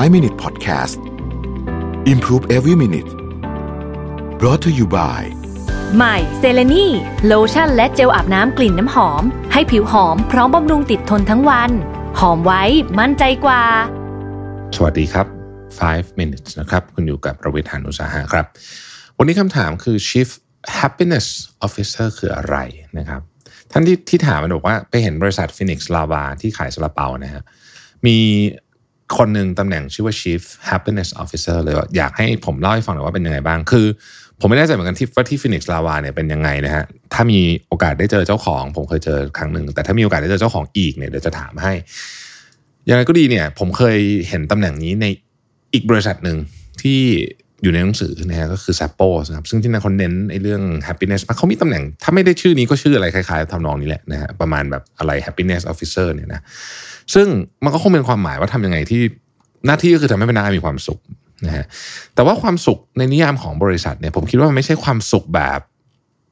5 Minute Podcast Improve Every Minute brought to you by ใหม่เซเลนีโลชั่นและเจลอาบน้ำกลิ่นน้ำหอม ให้ผิวหอมพร้อมบำรุงติดทนทั้งวัน หอมไว้มั่นใจกว่า สวัสดีครับ 5 minutes นะครับ คุณอยู่กับรวิศ หาญอุตสาหะครับ วันนี้คำถามคือ Chief Happiness Officer คืออะไรนะครับ ท่านที่ที่ถามมันบอกว่า ไปเห็นบริษัท Phoenix Lava ที่ขายซาลาเปานะฮะมี คนหนึ่งตำแหน่งชื่อว่า Chief Happiness Officer เลยว่าอยากให้ผมเล่าให้ฟังหน่อยว่าเป็นยังไงบ้าง คือ ผมไม่แน่ใจเหมือนกันที่ว่าที่ Phoenix Lava เนี่ยเป็นยังไงนะฮะ ถ้ามีโอกาสได้เจอเจ้าของ ผมเคยเจอครั้งหนึ่ง แต่ถ้ามีโอกาสได้เจอเจ้าของอีกเนี่ยเดี๋ยวจะถามให้อย่างไรก็ดีเนี่ย ผมเคยเห็นตำแหน่งนี้ในอีกบริษัทหนึ่งที่อยู่ในหนังสือนะฮะก็คือ s a p p o นะครับซึ่งที่นั่นเขาเน้นในเรื่อง happiness มากเขามีตำแหน่ง ถ้าไม่ได้ชื่อนี้ก็ชื่ออะไรคล้ายๆทำนองนี้แหละนะฮะประมาณแบบอะไร happiness officer เนี่ยนะ ซึ่งมันก็คงเป็นความหมายว่าทำยังไงที่หน้าที่ก็คือทำให้พนักงานมีความสุขนะฮะแต่ว่าความสุขในนิยามของบริษัทเนี่ยผมคิดว่ามันไม่ใช่ความสุขแบบ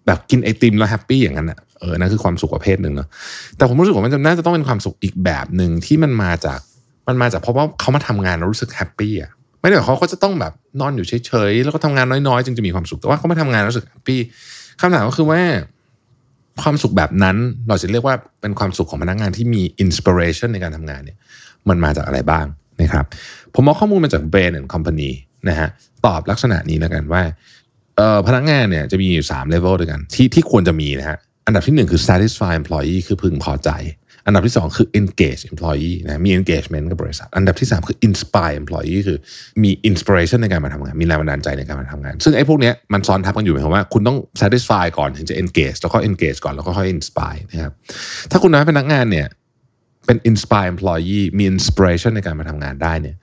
แบบกินไอติมแล้ว happy อย่างนั้นอะเออนั่นคือความสุขประเภทหนึ่งเนาะแต่ผมรู้สึกว่ามันน่าจะต้องเป็นความสุขอีกแบบหนึ่งที่มันมาจากมันมาจากเพราะว่าเขามาทำงานแล้วรู้สึก happy อะไม่ได้หมายความว่าเขาจะต้องแบบนอนอยู่เฉยๆแล้วก็ทำงานน้อยๆจึงจะมีความสุขแต่ว่าเขามาทำงานแล้วรู้สึก happy คำถามก็คือว่า ความสุขแบบนั้นเราจะเรียกว่าเป็นความสุขของพนักงานที่มีอินสปิเรชันในการทำงานเนี่ยมันมาจากอะไรบ้างนะครับผมเอาข้อมูลมาจาก Bain and Company นะฮะตอบลักษณะนี้แล้วกันว่าพนักงานเนี่ยจะมีอยู่3 level ด้วยกันที่ที่ควรจะมีนะฮะอันดับที่ 1 คือ satisfy employee คือพึงพอใจ อันดับที่ 2 คือ engage employee นะมี engagement กับบริษัท อันดับที่ 3 คือ inspire employee คือมี inspiration ในการมาทำงาน มีแรงบันดาลใจในการมาทำงาน ซึ่งไอ้พวกเนี้ยมันซ้อนทับกันอยู่หมายความว่าคุณต้อง satisfy ก่อนถึงจะ engage แล้วก็ engage ก่อนแล้วก็ค่อย inspire นะครับถ้าคุณน้อยพนักงานเนี่ยเป็น inspire employee มี inspiration ในการมาทำงานได้เนี่ย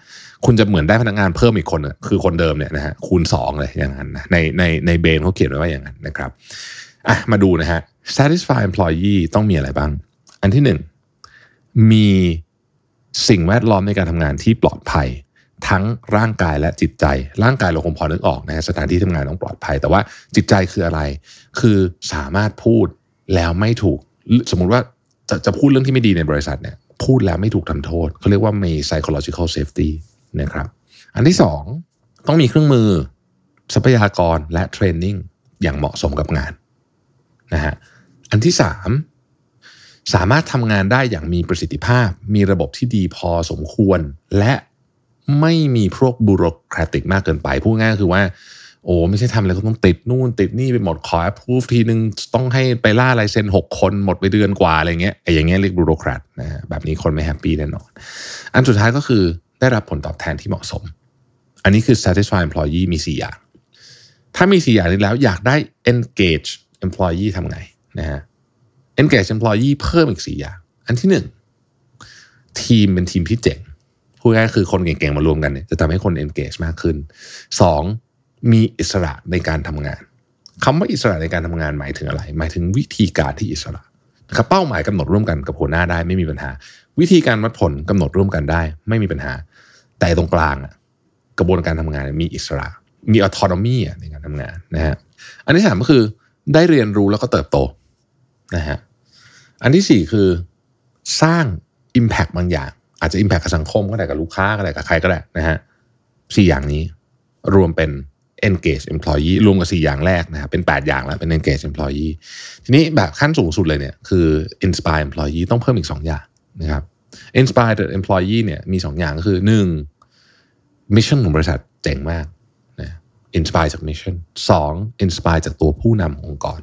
คุณจะเหมือนได้พนักงานเพิ่มอีกคนคือคนเดิมเนี่ยนะฮะคูณ 2 เลยอย่างนั้นนะในในในเบนเขาเขียนไว้ว่าอย่างนั้นนะครับอะมาดูนะฮะ satisfy employee ต้องมีอะไรบ้าง อันที่หนึ่ง มีสิ่งแวดล้อมในการทำงานที่ปลอดภัย ทั้งร่างกายและจิตใจ ร่างกายเราคงพอนึกออกนะฮะสถานที่ทำงานต้องปลอดภัย แต่ว่าจิตใจคืออะไร คือสามารถพูดแล้วไม่ถูก สมมุติว่าจะจะพูดเรื่องที่ไม่ดีในบริษัทเนี่ยพูดแล้วไม่ถูกทำโทษเขาเรียกว่ามี psychological safety นะครับอันที่สองต้องมีเครื่องมือทรัพยากรและเทรนนิ่งอย่างเหมาะสมกับงานนะฮะอันที่สาม สามารถทำงานได้อย่างมีประสิทธิภาพ มีระบบที่ดีพอสมควร และไม่มีพวกบูโรแครติกมากเกินไป พูดง่ายคือว่า โอ้ไม่ใช่ทำอะไรก็ต้องติดนู่นติดนี่ไปหมดขอ approve ทีนึง ต้องให้ไปล่าลายเซ็นหกคนหมดไปเดือนกว่าอะไรเงี้ยไอ้อย่างเงี้ยเรียกบูโรแครตนะฮะแบบนี้คนไม่แฮปปี้แน่นอน อันสุดท้ายก็คือได้รับผลตอบแทนที่เหมาะสม อันนี้คือ satisfy employee มี 4 อย่าง ถ้ามี 4 อย่างนี้แล้วอยากได้ engage employee ทำไงนะฮะ engage employee เพิ่มอีก4อย่าง อันที่1ทีมเป็นทีมที่เจ๋งพูดง่ายคือคนเก่งๆมารวมกันเนี่ยจะทำให้คน engage มากขึ้น 2. มีอิสระในการทำงานคำว่าอิสระในการทำงานหมายถึงอะไร หมายถึงวิธีการที่อิสระนะครับเป้าหมายกำหนดร่วมกันกับหัวหน้าได้ไม่มีปัญหา วิธีการวัดผลกำหนดร่วมกันได้ ไม่มีปัญหา แต่ตรงกลางกระบวนการทำงานมีอิสระ มีออโตนมีในการทำงานนะฮะอันที่สามก็คือได้เรียนรู้แล้วก็เติบโตนะฮะ อันที่สี่คือสร้าง Impact บางอย่าง อาจจะ Impact กับสังคมก็ได้กับลูกค้าก็ได้กับใครก็ได้นะฮะสี่อย่างนี้รวมเป็น engage employee รวมกับ 4 อย่างแรกนะครับเป็น 8 อย่างแล้วเป็น engage employee ทีนี้แบบขั้นสูงสุดเลยเนี่ยคือ inspire employee ต้องเพิ่มอีก 2 อย่างนะครับ inspire employee เนี่ยมี 2 อย่างก็คือ 1 mission ของบริษัทเจ๋งมากนะ inspire จาก mission 2 inspire จากตัวผู้นำองค์กร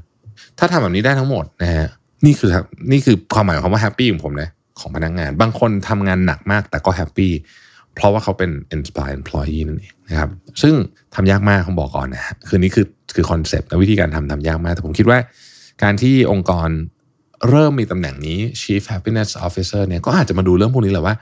ถ้าทำแบบนี้ได้ทั้งหมดนะฮะ นี่คือนี่คือความหมายของคำว่า happy ของผมนะของพนักงาน บางคนทำงานหนักมากแต่ก็ happy เพราะว่าเขาเป็น inspire employee นั่นเองนะครับ ซึ่งทำยากมากผมบอกก่อนนะคือนี่คือคือคอนเซปต์และวิธีการทำทำยากมาก แต่ผมคิดว่า การที่องค์กรเริ่มมีตำแหน่งนี้ chief happiness officer เนี่ยก็อาจจะมาดูเรื่องพวกนี้แหละว่า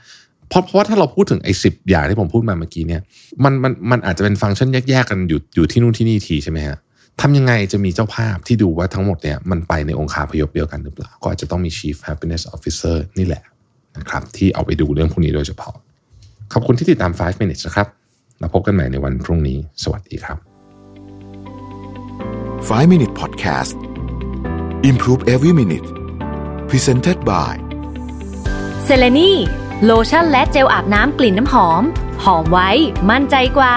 เพราะเพราะว่าถ้าเราพูดถึงไอ้สิอย่างที่ผมพูดมาเมื่อกี้เนี่ยมันมันมันอาจจะเป็นฟังก์ชันแยกๆกันอยู่อยู่ที่นู่นที่นี่ทีใช่ไหมฮะ ทำยังไงจะมีเจ้าภาพที่ดูว่าทั้งหมดเนี่ยมันไปในองค์คาพยพเดียวกันหรือเปล่า ก็อาจจะต้องมี chief happiness officer นี่แหละนะครับที่เอาไปดูเรื่องพวกนี้โดยเฉพาะ ขอบคุณที่ติดตาม 5 minutes นะครับแล้วพบกันใหม่ในวันพรุ่งนี้ สวัสดีครับ 5 Minute Podcast Improve Every Minute Presented by เซเลนีโลชั่นและเจลอาบน้ำกลิ่นน้ำหอม หอมไว้ มั่นใจกว่า